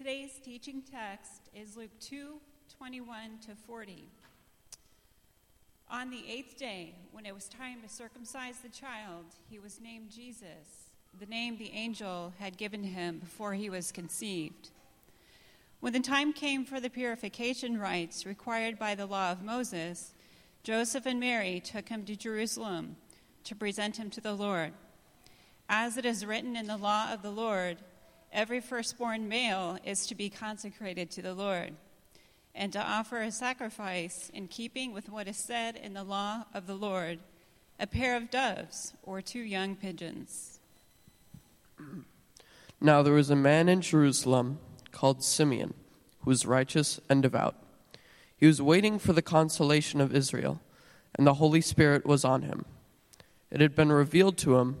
Today's teaching text is Luke 2 21 to 40. On the eighth day, when it was time to circumcise the child, he was named Jesus, the name the angel had given him before he was conceived. When the time came for the purification rites required by the law of Moses, Joseph and Mary took him to Jerusalem to present him to the Lord. As it is written in the law of the Lord, every firstborn male is to be consecrated to the Lord, and to offer a sacrifice in keeping with what is said in the law of the Lord a pair of doves or two young pigeons. Now there was a man in Jerusalem called Simeon, who was righteous and devout. He was waiting for the consolation of Israel, and the Holy Spirit was on him. It had been revealed to him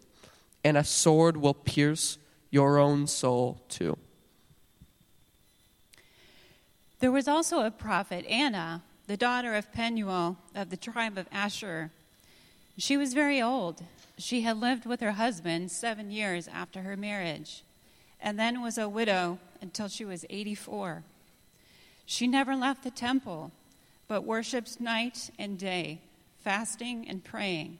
and a sword will pierce your own soul too. There was also a prophet, Anna, the daughter of Penuel of the tribe of Asher. She was very old. She had lived with her husband seven years after her marriage, and then was a widow until she was 84. She never left the temple, but worshiped night and day, fasting and praying.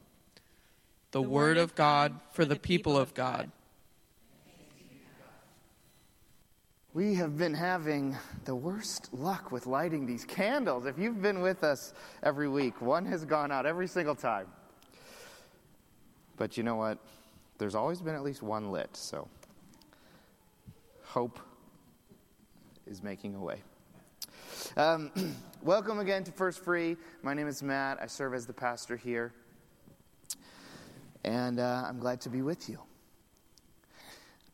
the, word of God for the people of God. We have been having the worst luck with lighting these candles. If you've been with us every week, one has gone out every single time. But you know what? There's always been at least one lit, so hope is making a way. Um, welcome again to First Free. My name is Matt. I serve as the pastor here and uh, I'm glad to be with you.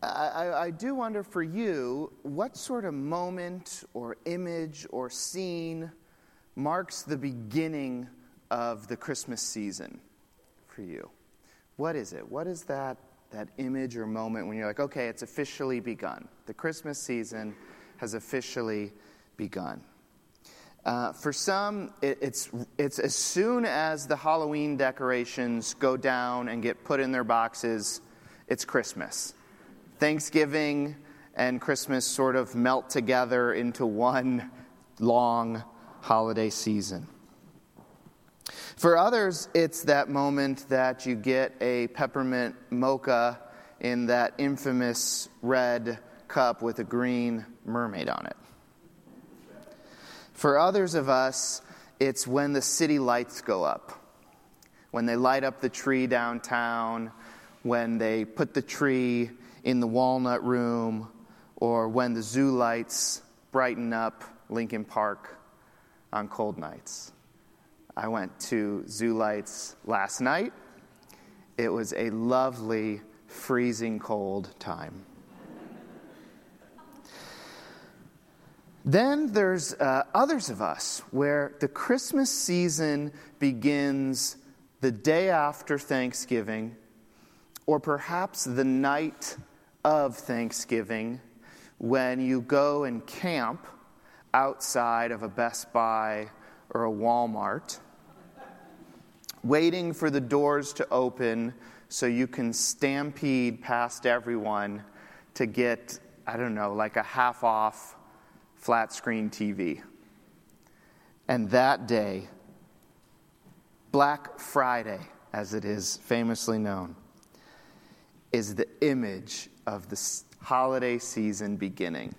I, I, do wonder for you, what sort of moment or image or scene marks the beginning of the Christmas season for you? What is it? What is that, that image or moment when you're like, okay, it's officially begun? The Christmas season has officially begun. Uh, for some, it, it's, it's as soon as the Halloween decorations go down and get put in their boxes, it's Christmas. Thanksgiving and Christmas sort of melt together into one long holiday season. For others, it's that moment that you get a peppermint mocha in that infamous red cup with a green mermaid on it. For others of us, it's when the city lights go up, when they light up the tree downtown, when they put the tree in the walnut room, or when the zoo lights brighten up Lincoln Park on cold nights. I went to zoo lights last night. It was a lovely, freezing cold time. Then there's uh, others of us where the Christmas season begins the day after Thanksgiving, or perhaps the night of Thanksgiving, when you go and camp outside of a Best Buy or a Walmart, waiting for the doors to open so you can stampede past everyone to get, I don't know, like a half off flat screen TV. And that day, Black Friday, as it is famously known, is the image of the holiday season beginning.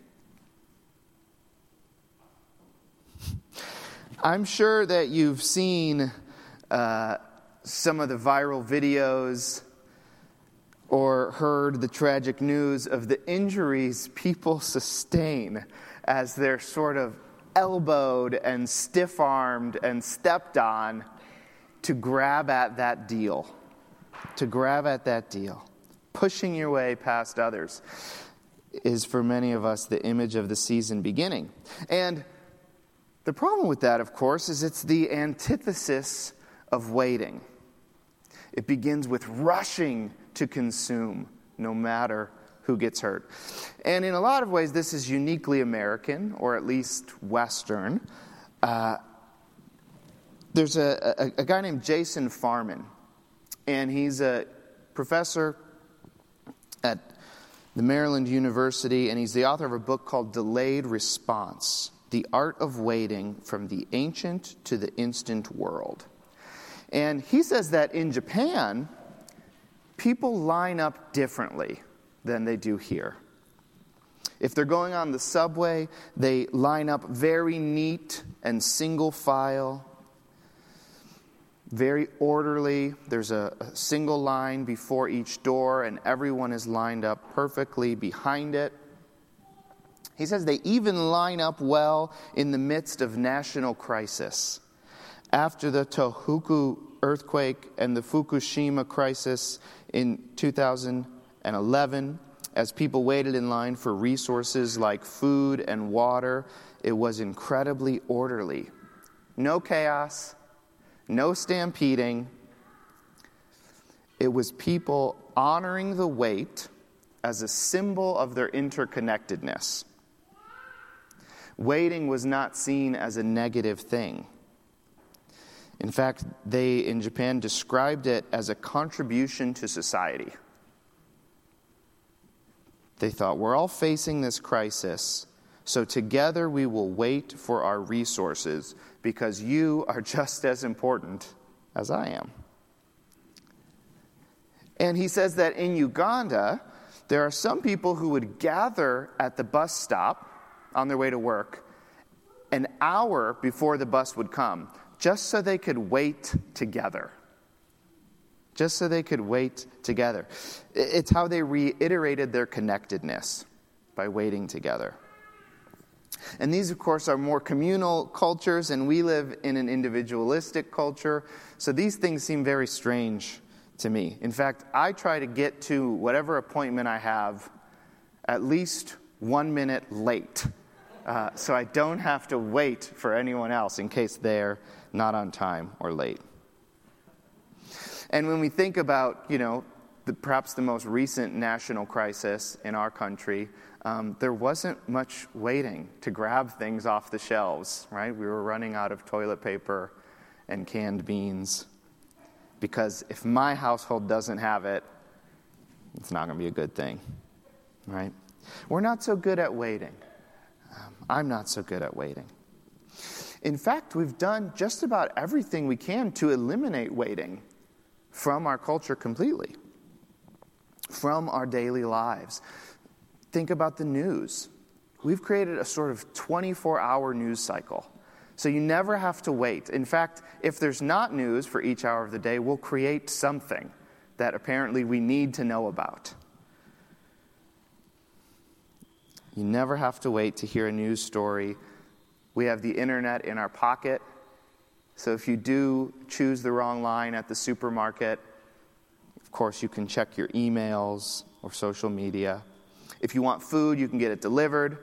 I'm sure that you've seen uh, some of the viral videos or heard the tragic news of the injuries people sustain as they're sort of elbowed and stiff armed and stepped on to grab at that deal. To grab at that deal. Pushing your way past others is for many of us the image of the season beginning. And the problem with that, of course, is it's the antithesis of waiting. It begins with rushing to consume, no matter who gets hurt. And in a lot of ways, this is uniquely American, or at least Western. Uh, there's a, a, a guy named Jason Farman, and he's a professor at the Maryland University, and he's the author of a book called Delayed Response the Art of Waiting from the Ancient to the Instant World. And he says that in Japan, people line up differently than they do here. If they're going on the subway, they line up very neat and single file, very orderly. There's a, a, single line before each door, and everyone is lined up perfectly behind it. He says they even line up well in the midst of national crisis. After the Tohoku earthquake and the Fukushima crisis in 2011, as people waited in line for resources like food and water, it was incredibly orderly. No chaos, no stampeding. It was people honoring the wait as a symbol of their interconnectedness. Waiting was not seen as a negative thing. In fact, they in Japan described it as a contribution to society. They thought, we're all facing this crisis, so together we will wait for our resources because you are just as important as I am. And he says that in Uganda, there are some people who would gather at the bus stop on their way to work an hour before the bus would come, just so they could wait together. Just so they could wait together. It's how they reiterated their connectedness by waiting together. And these, of course, are more communal cultures, and we live in an individualistic culture. So these things seem very strange to me. In fact, I try to get to whatever appointment I have at least one minute late uh, so I don't have to wait for anyone else in case they're not on time or late. And when we think about, you know, the, perhaps the most recent national crisis in our country, um, there wasn't much waiting to grab things off the shelves, right? We were running out of toilet paper and canned beans. Because if my household doesn't have it, it's not going to be a good thing, right? We're not so good at waiting. Um, I'm not so good at waiting. In fact, we've done just about everything we can to eliminate waiting from our culture completely, from our daily lives. Think about the news. We've created a sort of 24 hour news cycle. So you never have to wait. In fact, if there's not news for each hour of the day, we'll create something that apparently we need to know about. You never have to wait to hear a news story. We have the internet in our pocket. So if you do choose the wrong line at the supermarket, of course, you can check your emails or social media. If you want food, you can get it delivered.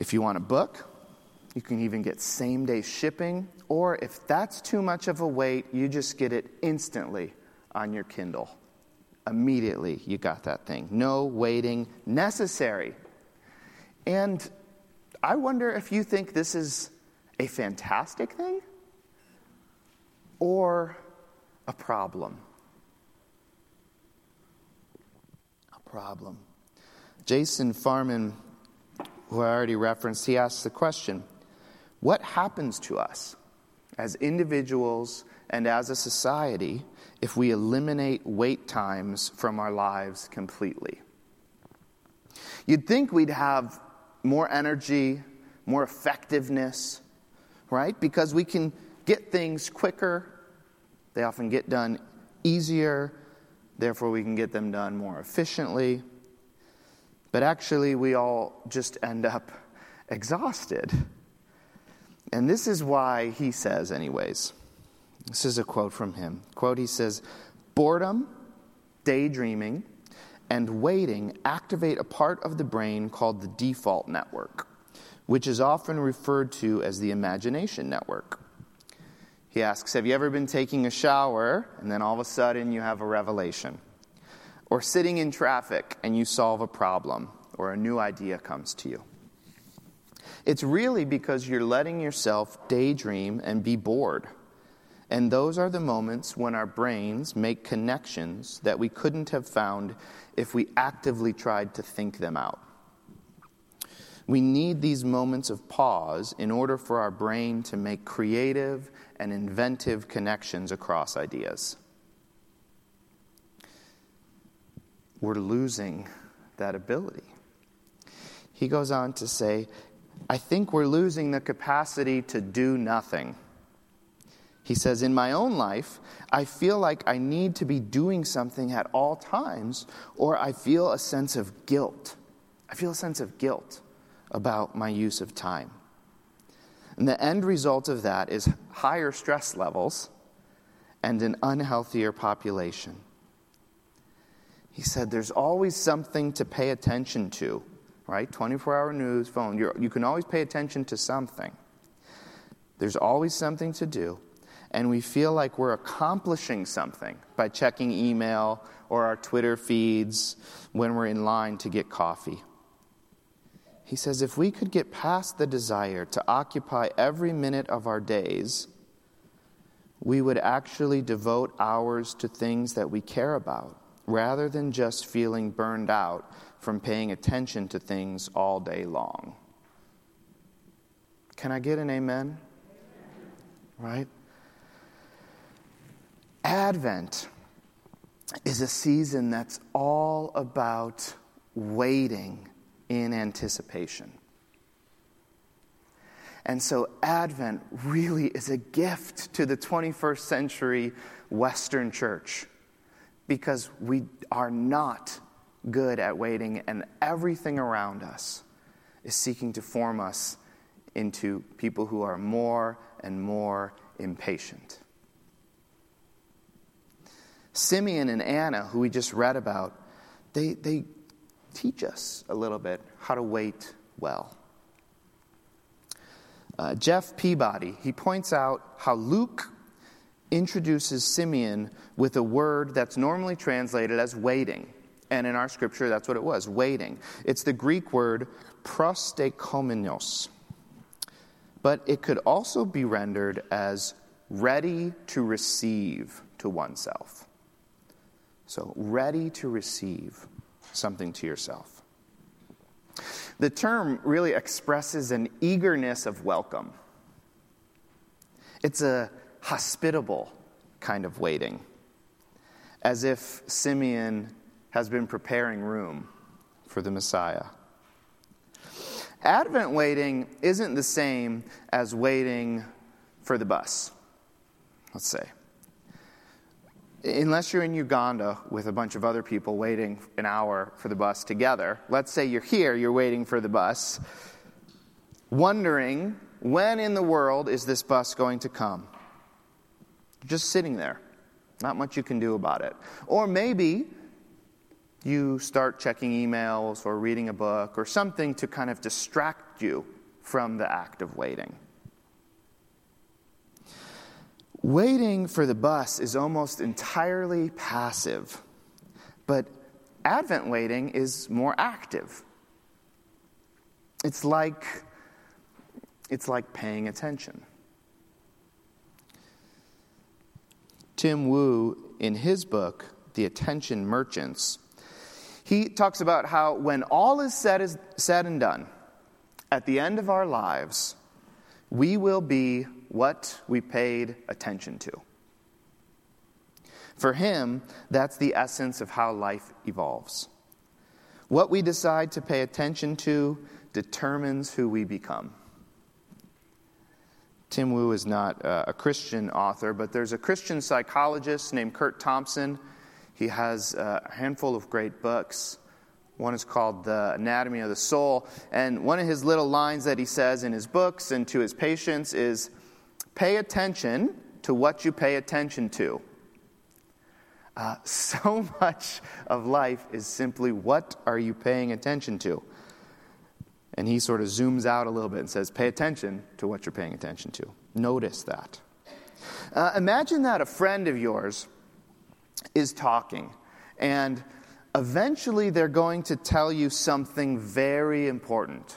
If you want a book, you can even get same day shipping. Or if that's too much of a wait, you just get it instantly on your Kindle. Immediately, you got that thing. No waiting necessary. And I wonder if you think this is a fantastic thing or a problem. A problem. Jason Farman, who I already referenced, he asks the question what happens to us as individuals and as a society if we eliminate wait times from our lives completely? You'd think we'd have more energy, more effectiveness, right? Because we can get things quicker, they often get done easier, therefore, we can get them done more efficiently. But actually, we all just end up exhausted. And this is why he says, anyways. This is a quote from him. Quote, he says, boredom, daydreaming, and waiting activate a part of the brain called the default network, which is often referred to as the imagination network. He asks, Have you ever been taking a shower and then all of a sudden you have a revelation? Or sitting in traffic and you solve a problem or a new idea comes to you? It's really because you're letting yourself daydream and be bored. And those are the moments when our brains make connections that we couldn't have found if we actively tried to think them out. We need these moments of pause in order for our brain to make creative and inventive connections across ideas. We're losing that ability. He goes on to say, I think we're losing the capacity to do nothing. He says, In my own life, I feel like I need to be doing something at all times, or I feel a sense of guilt. I feel a sense of guilt about my use of time. And the end result of that is higher stress levels and an unhealthier population. He said, There's always something to pay attention to, right? 24 hour news, phone. You're, you can always pay attention to something. There's always something to do and we feel like we're accomplishing something by checking email or our Twitter feeds when we're in line to get coffee. He says if we could get past the desire to occupy every minute of our days, we would actually devote hours to things that we care about rather than just feeling burned out from paying attention to things all day long. Can I get an amen? Right? Advent is a season that's all about waiting in anticipation. And so, Advent really is a gift to the 21st century Western church because we are not good at waiting, and everything around us is seeking to form us into people who are more and more impatient. Simeon and Anna, who we just read about, they, they teach us a little bit how to wait well. Uh, Jeff Peabody, he points out how Luke introduces Simeon with a word that's normally translated as waiting. And in our scripture, that's what it was waiting. It's the Greek word prosteikomenos. But it could also be rendered as ready to receive to oneself. So, ready to receive something to yourself. The term really expresses an eagerness of welcome. It's a hospitable kind of waiting, as if Simeon has been preparing room for the Messiah. Advent waiting isn't the same as waiting for the bus, let's say unless you're in Uganda with a bunch of other people waiting an hour for the bus together, let's say you're here, you're waiting for the bus, wondering when in the world is this bus going to come? Just sitting there. Not much you can do about it. Or maybe you start checking emails or reading a book or something to kind of distract you from the act of waiting. Waiting for the bus is almost entirely passive, but Advent waiting is more active. It's like It's like paying attention. Tim Wu, in his book, The Attention Merchants, he talks about how when all is said, is said and done, at the end of our lives, we will be what we paid attention to. For him, that's the essence of how life evolves. What we decide to pay attention to determines who we become. Tim Wu is not uh, a Christian author, but there's a Christian psychologist named Curt Thompson. He has a handful of great books. One is called The Anatomy of the Soul. And one of his little lines that he says in his books and to his patients is pay attention to what you pay attention to. Uh, so much of life is simply what are you paying attention to? And he sort of zooms out a little bit and says, pay attention to what you're paying attention to. Notice that. Uh, imagine that a friend of yours is talking, and eventually they're going to tell you something very important.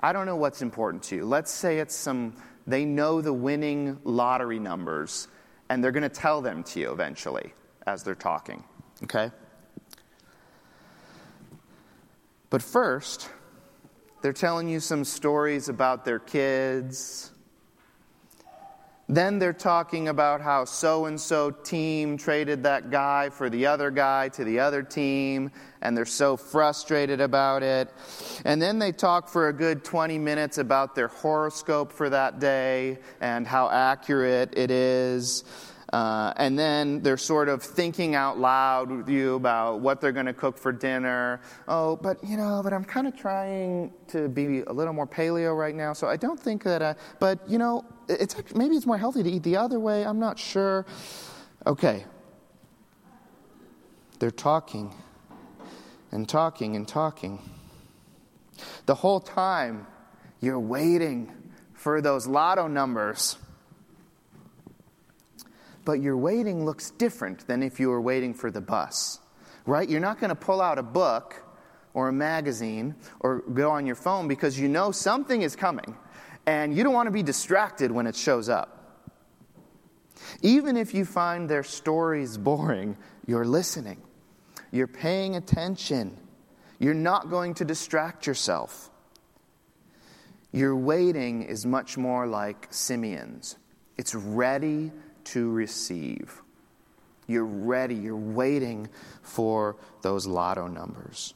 I don't know what's important to you. Let's say it's some, they know the winning lottery numbers, and they're going to tell them to you eventually as they're talking. Okay? But first, they're telling you some stories about their kids then they're talking about how so and so team traded that guy for the other guy to the other team, and they're so frustrated about it. And then they talk for a good 20 minutes about their horoscope for that day and how accurate it is. Uh, and then they're sort of thinking out loud with you about what they're going to cook for dinner. Oh, but you know, but I'm kind of trying to be a little more paleo right now, so I don't think that. I, but you know, it's maybe it's more healthy to eat the other way. I'm not sure. Okay. They're talking and talking and talking. The whole time you're waiting for those lotto numbers but your waiting looks different than if you were waiting for the bus, right? You're not going to pull out a book or a magazine or go on your phone because you know something is coming and you don't want to be distracted when it shows up. Even if you find their stories boring, you're listening, you're paying attention, you're not going to distract yourself. Your waiting is much more like Simeon's. It's ready to receive. You're ready, you're waiting for those lotto numbers.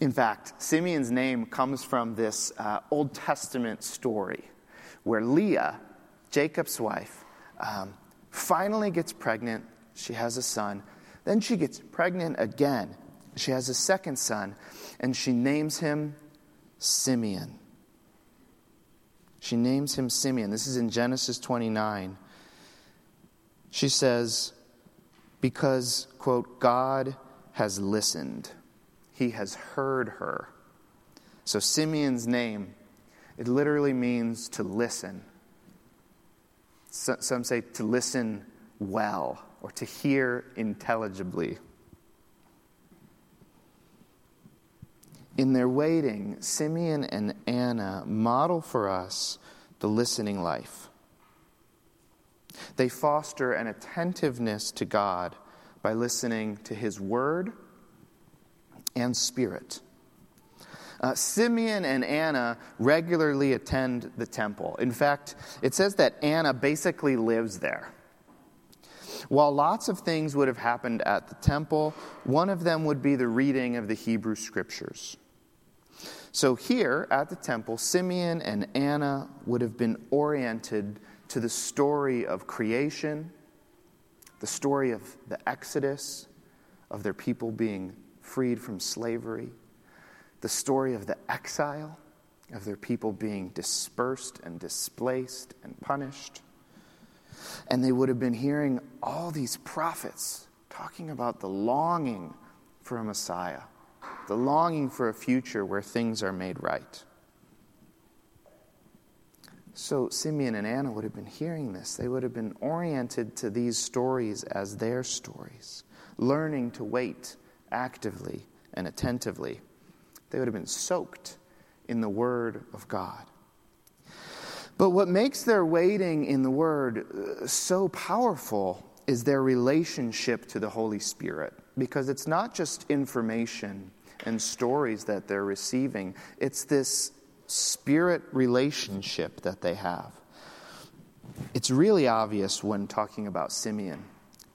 In fact, Simeon's name comes from this uh, Old Testament story where Leah, Jacob's wife, um, finally gets pregnant. She has a son. Then she gets pregnant again. She has a second son, and she names him Simeon. She names him Simeon. This is in Genesis 29. She says, Because, quote, God has listened, he has heard her. So Simeon's name, it literally means to listen. some say to listen well or to hear intelligibly. In their waiting, Simeon and Anna model for us the listening life. They foster an attentiveness to God by listening to His Word and Spirit. Uh, Simeon and Anna regularly attend the temple. In fact, it says that Anna basically lives there. While lots of things would have happened at the temple, one of them would be the reading of the Hebrew Scriptures. So here at the temple, Simeon and Anna would have been oriented to the story of creation, the story of the Exodus, of their people being freed from slavery, the story of the exile, of their people being dispersed and displaced and punished. And they would have been hearing all these prophets talking about the longing for a Messiah the longing for a future where things are made right. So Simeon and Anna would have been hearing this. They would have been oriented to these stories as their stories, learning to wait actively and attentively. They would have been soaked in the Word of God. But what makes their waiting in the Word uh, so powerful is their relationship to the Holy Spirit. Because it's not just information and stories that they're receiving, it's this spirit relationship that they have. It's really obvious when talking about Simeon.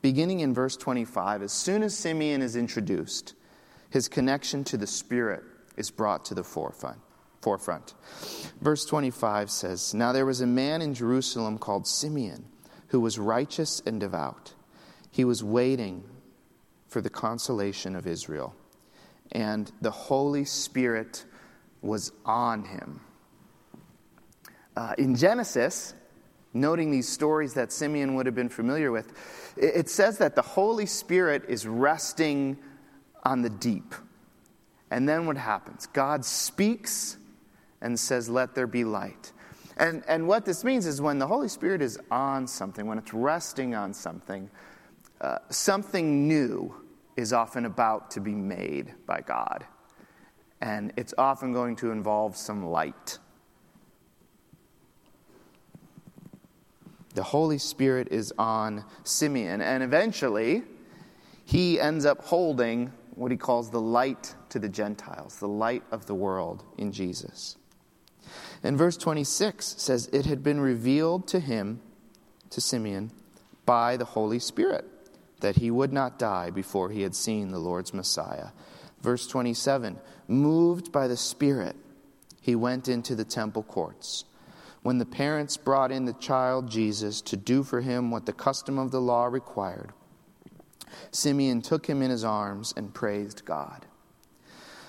Beginning in verse 25, as soon as Simeon is introduced, his connection to the Spirit is brought to the forefront. forefront. Verse 25 says Now there was a man in Jerusalem called Simeon who was righteous and devout. He was waiting for the consolation of Israel, and the Holy Spirit was on him. Uh, in Genesis, noting these stories that Simeon would have been familiar with, it says that the Holy Spirit is resting on the deep. And then what happens? God speaks and says, Let there be light. And, and what this means is when the Holy Spirit is on something, when it's resting on something, uh, something new is often about to be made by God. And it's often going to involve some light. The Holy Spirit is on Simeon, and eventually he ends up holding what he calls the light to the Gentiles, the light of the world in Jesus. And verse 26 says, It had been revealed to him, to Simeon, by the Holy Spirit, that he would not die before he had seen the Lord's Messiah. Verse 27 Moved by the Spirit, he went into the temple courts. When the parents brought in the child Jesus to do for him what the custom of the law required, Simeon took him in his arms and praised God.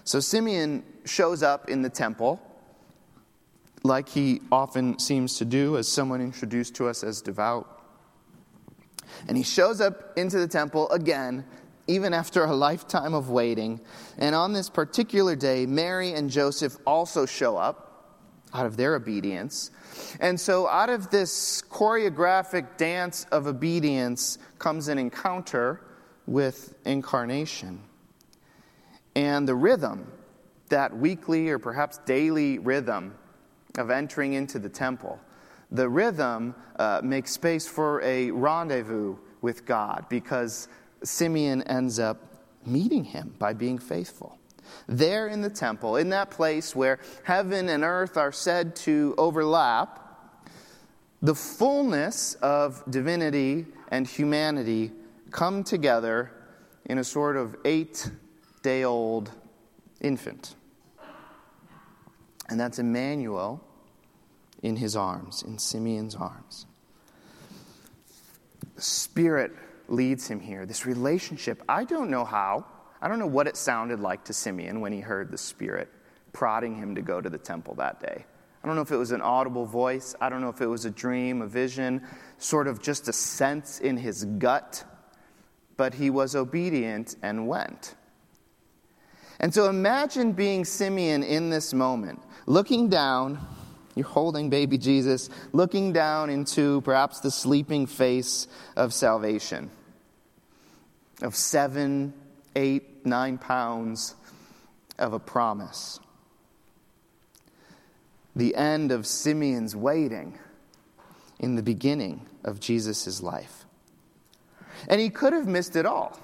So Simeon shows up in the temple, like he often seems to do, as someone introduced to us as devout. And he shows up into the temple again, even after a lifetime of waiting. And on this particular day, Mary and Joseph also show up out of their obedience. And so, out of this choreographic dance of obedience comes an encounter with incarnation. And the rhythm, that weekly or perhaps daily rhythm of entering into the temple, the rhythm uh, makes space for a rendezvous with God because Simeon ends up meeting him by being faithful. There in the temple, in that place where heaven and earth are said to overlap, the fullness of divinity and humanity come together in a sort of eight day old infant. And that's Emmanuel in his arms, in Simeon's arms. The Spirit leads him here, this relationship. I don't know how. I don't know what it sounded like to Simeon when he heard the Spirit prodding him to go to the temple that day. I don't know if it was an audible voice. I don't know if it was a dream, a vision, sort of just a sense in his gut but he was obedient and went. And so imagine being Simeon in this moment, looking down, you're holding baby Jesus, looking down into perhaps the sleeping face of salvation, of seven, eight, nine pounds of a promise. The end of Simeon's waiting in the beginning of Jesus' life. And he could have missed it all.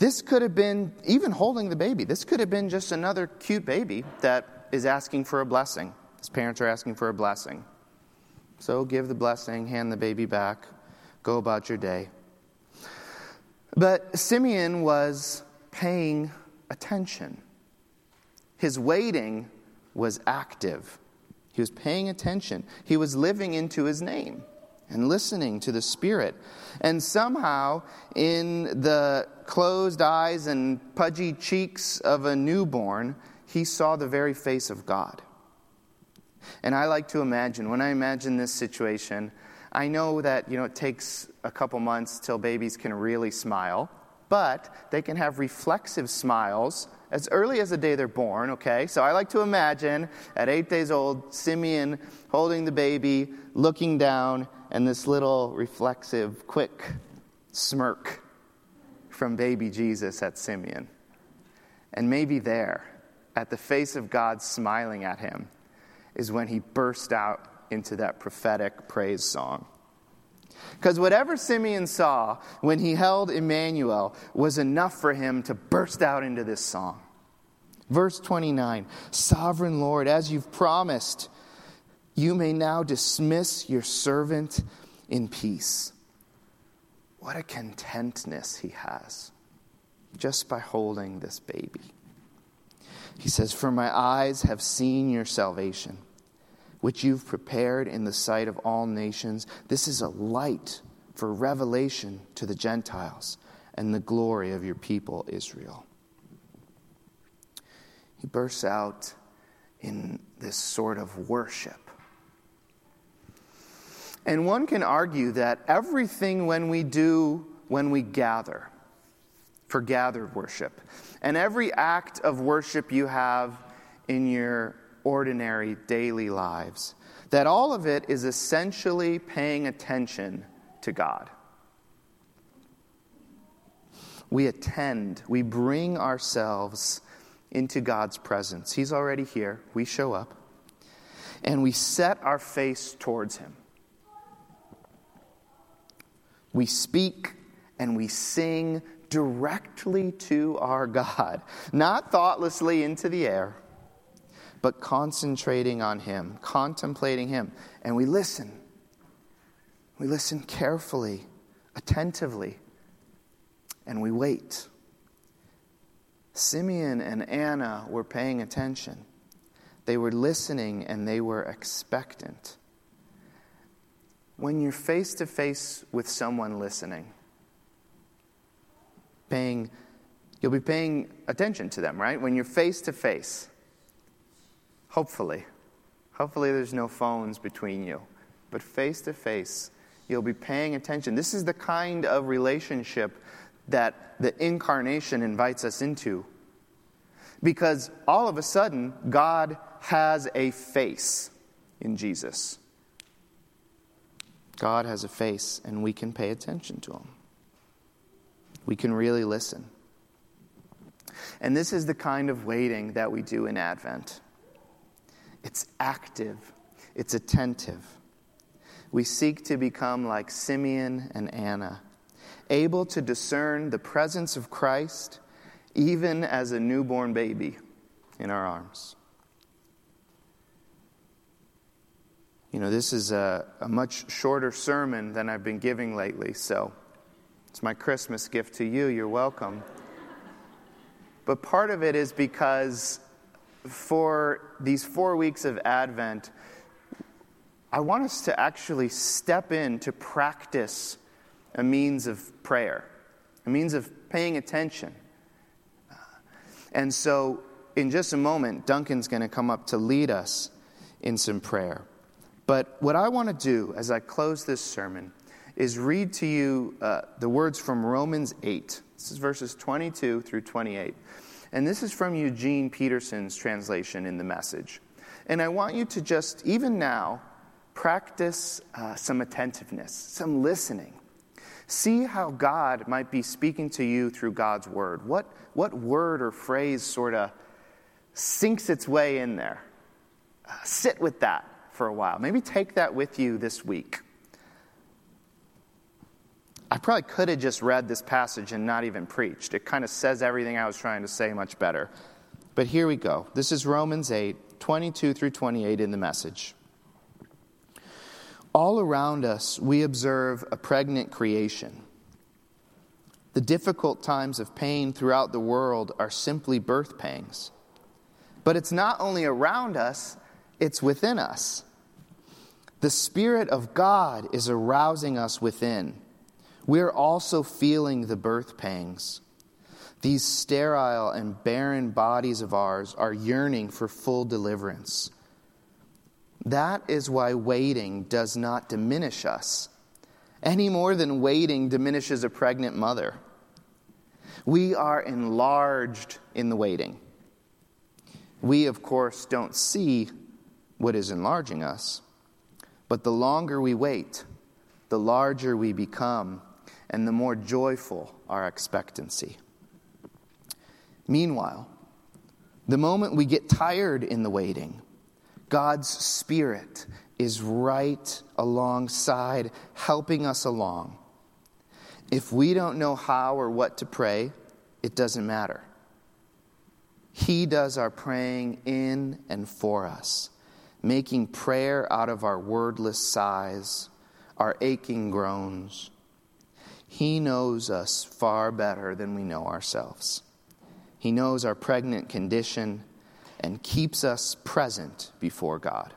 This could have been, even holding the baby, this could have been just another cute baby that is asking for a blessing. His parents are asking for a blessing. So give the blessing, hand the baby back, go about your day. But Simeon was paying attention. His waiting was active. He was paying attention. He was living into his name and listening to the Spirit. And somehow, in the closed eyes and pudgy cheeks of a newborn, he saw the very face of God. And I like to imagine, when I imagine this situation, I know that you know it takes a couple months till babies can really smile, but they can have reflexive smiles as early as the day they're born, okay? So I like to imagine at eight days old, Simeon holding the baby, looking down, and this little reflexive, quick smirk from baby Jesus at Simeon. And maybe there, at the face of God smiling at him is when he burst out into that prophetic praise song. Because whatever Simeon saw when he held Emmanuel was enough for him to burst out into this song. Verse 29 Sovereign Lord, as you've promised, you may now dismiss your servant in peace. What a contentness he has just by holding this baby. He says, For my eyes have seen your salvation which you've prepared in the sight of all nations. This is a light for revelation to the Gentiles and the glory of your people, Israel. He bursts out in this sort of worship. And one can argue that everything when we do, when we gather, for gathered worship, and every act of worship you have in your ordinary daily lives. That all of it is essentially paying attention to God. We attend, we bring ourselves into God's presence. He's already here. We show up. And we set our face towards Him. We speak and we sing directly to our God, not thoughtlessly into the air but concentrating on Him, contemplating Him. And we listen. We listen carefully, attentively, and we wait. Simeon and Anna were paying attention. They were listening and they were expectant. When you're face to face with someone listening, paying, you'll be paying attention to them, right? When you're face to face, Hopefully. Hopefully, there's no phones between you. But face to face, you'll be paying attention. This is the kind of relationship that the incarnation invites us into. Because all of a sudden, God has a face in Jesus. God has a face, and we can pay attention to him. We can really listen. And this is the kind of waiting that we do in Advent. It's active, it's attentive. We seek to become like Simeon and Anna, able to discern the presence of Christ even as a newborn baby in our arms. You know, this is a, a, much shorter sermon than I've been giving lately, so it's my Christmas gift to you. You're welcome. But part of it is because for these four weeks of Advent, I want us to actually step in to practice a means of prayer, a means of paying attention. And so, in just a moment, Duncan's going to come up to lead us in some prayer. But what I want to do as I close this sermon is read to you uh, the words from Romans 8. This is verses 22 through 28. And this is from Eugene Peterson's translation in the message. And I want you to just, even now, practice uh, some attentiveness, some listening. See how God might be speaking to you through God's word. What, what word or phrase sort of sinks its way in there? Uh, sit with that for a while. Maybe take that with you this week. I probably could have just read this passage and not even preached. It kind of says everything I was trying to say much better. But here we go. This is Romans 8, 22 through 28 in the message. All around us, we observe a pregnant creation. The difficult times of pain throughout the world are simply birth pangs. But it's not only around us, it's within us. The Spirit of God is arousing us within we're also feeling the birth pangs. These sterile and barren bodies of ours are yearning for full deliverance. That is why waiting does not diminish us, any more than waiting diminishes a pregnant mother. We are enlarged in the waiting. We, of course, don't see what is enlarging us, but the longer we wait, the larger we become and the more joyful our expectancy. Meanwhile, The moment we get tired in the waiting, God's Spirit is right alongside, helping us along. If we don't know how or what to pray, it doesn't matter. He does our praying in and for us, making prayer out of our wordless sighs, our aching groans. He knows us far better than we know ourselves. He knows our pregnant condition and keeps us present before God.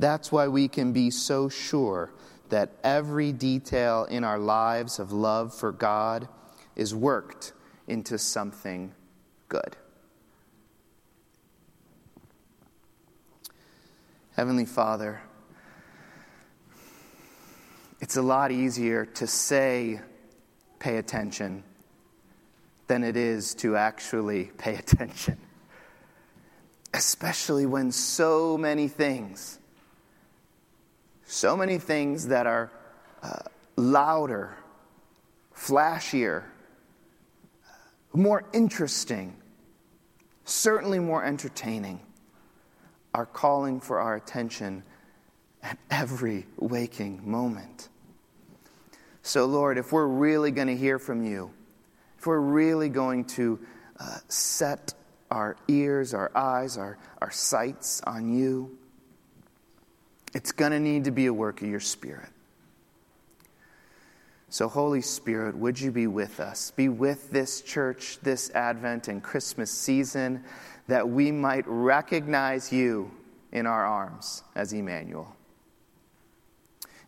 That's why we can be so sure that every detail in our lives of love for God is worked into something good. Heavenly Father, it's a lot easier to say, pay attention, than it is to actually pay attention. Especially when so many things, so many things that are uh, louder, flashier, more interesting, certainly more entertaining, are calling for our attention at every waking moment. So, Lord, if we're really going to hear from you, if we're really going to uh, set our ears, our eyes, our, our sights on you, it's going to need to be a work of your Spirit. So, Holy Spirit, would you be with us? Be with this church this Advent and Christmas season that we might recognize you in our arms as Emmanuel.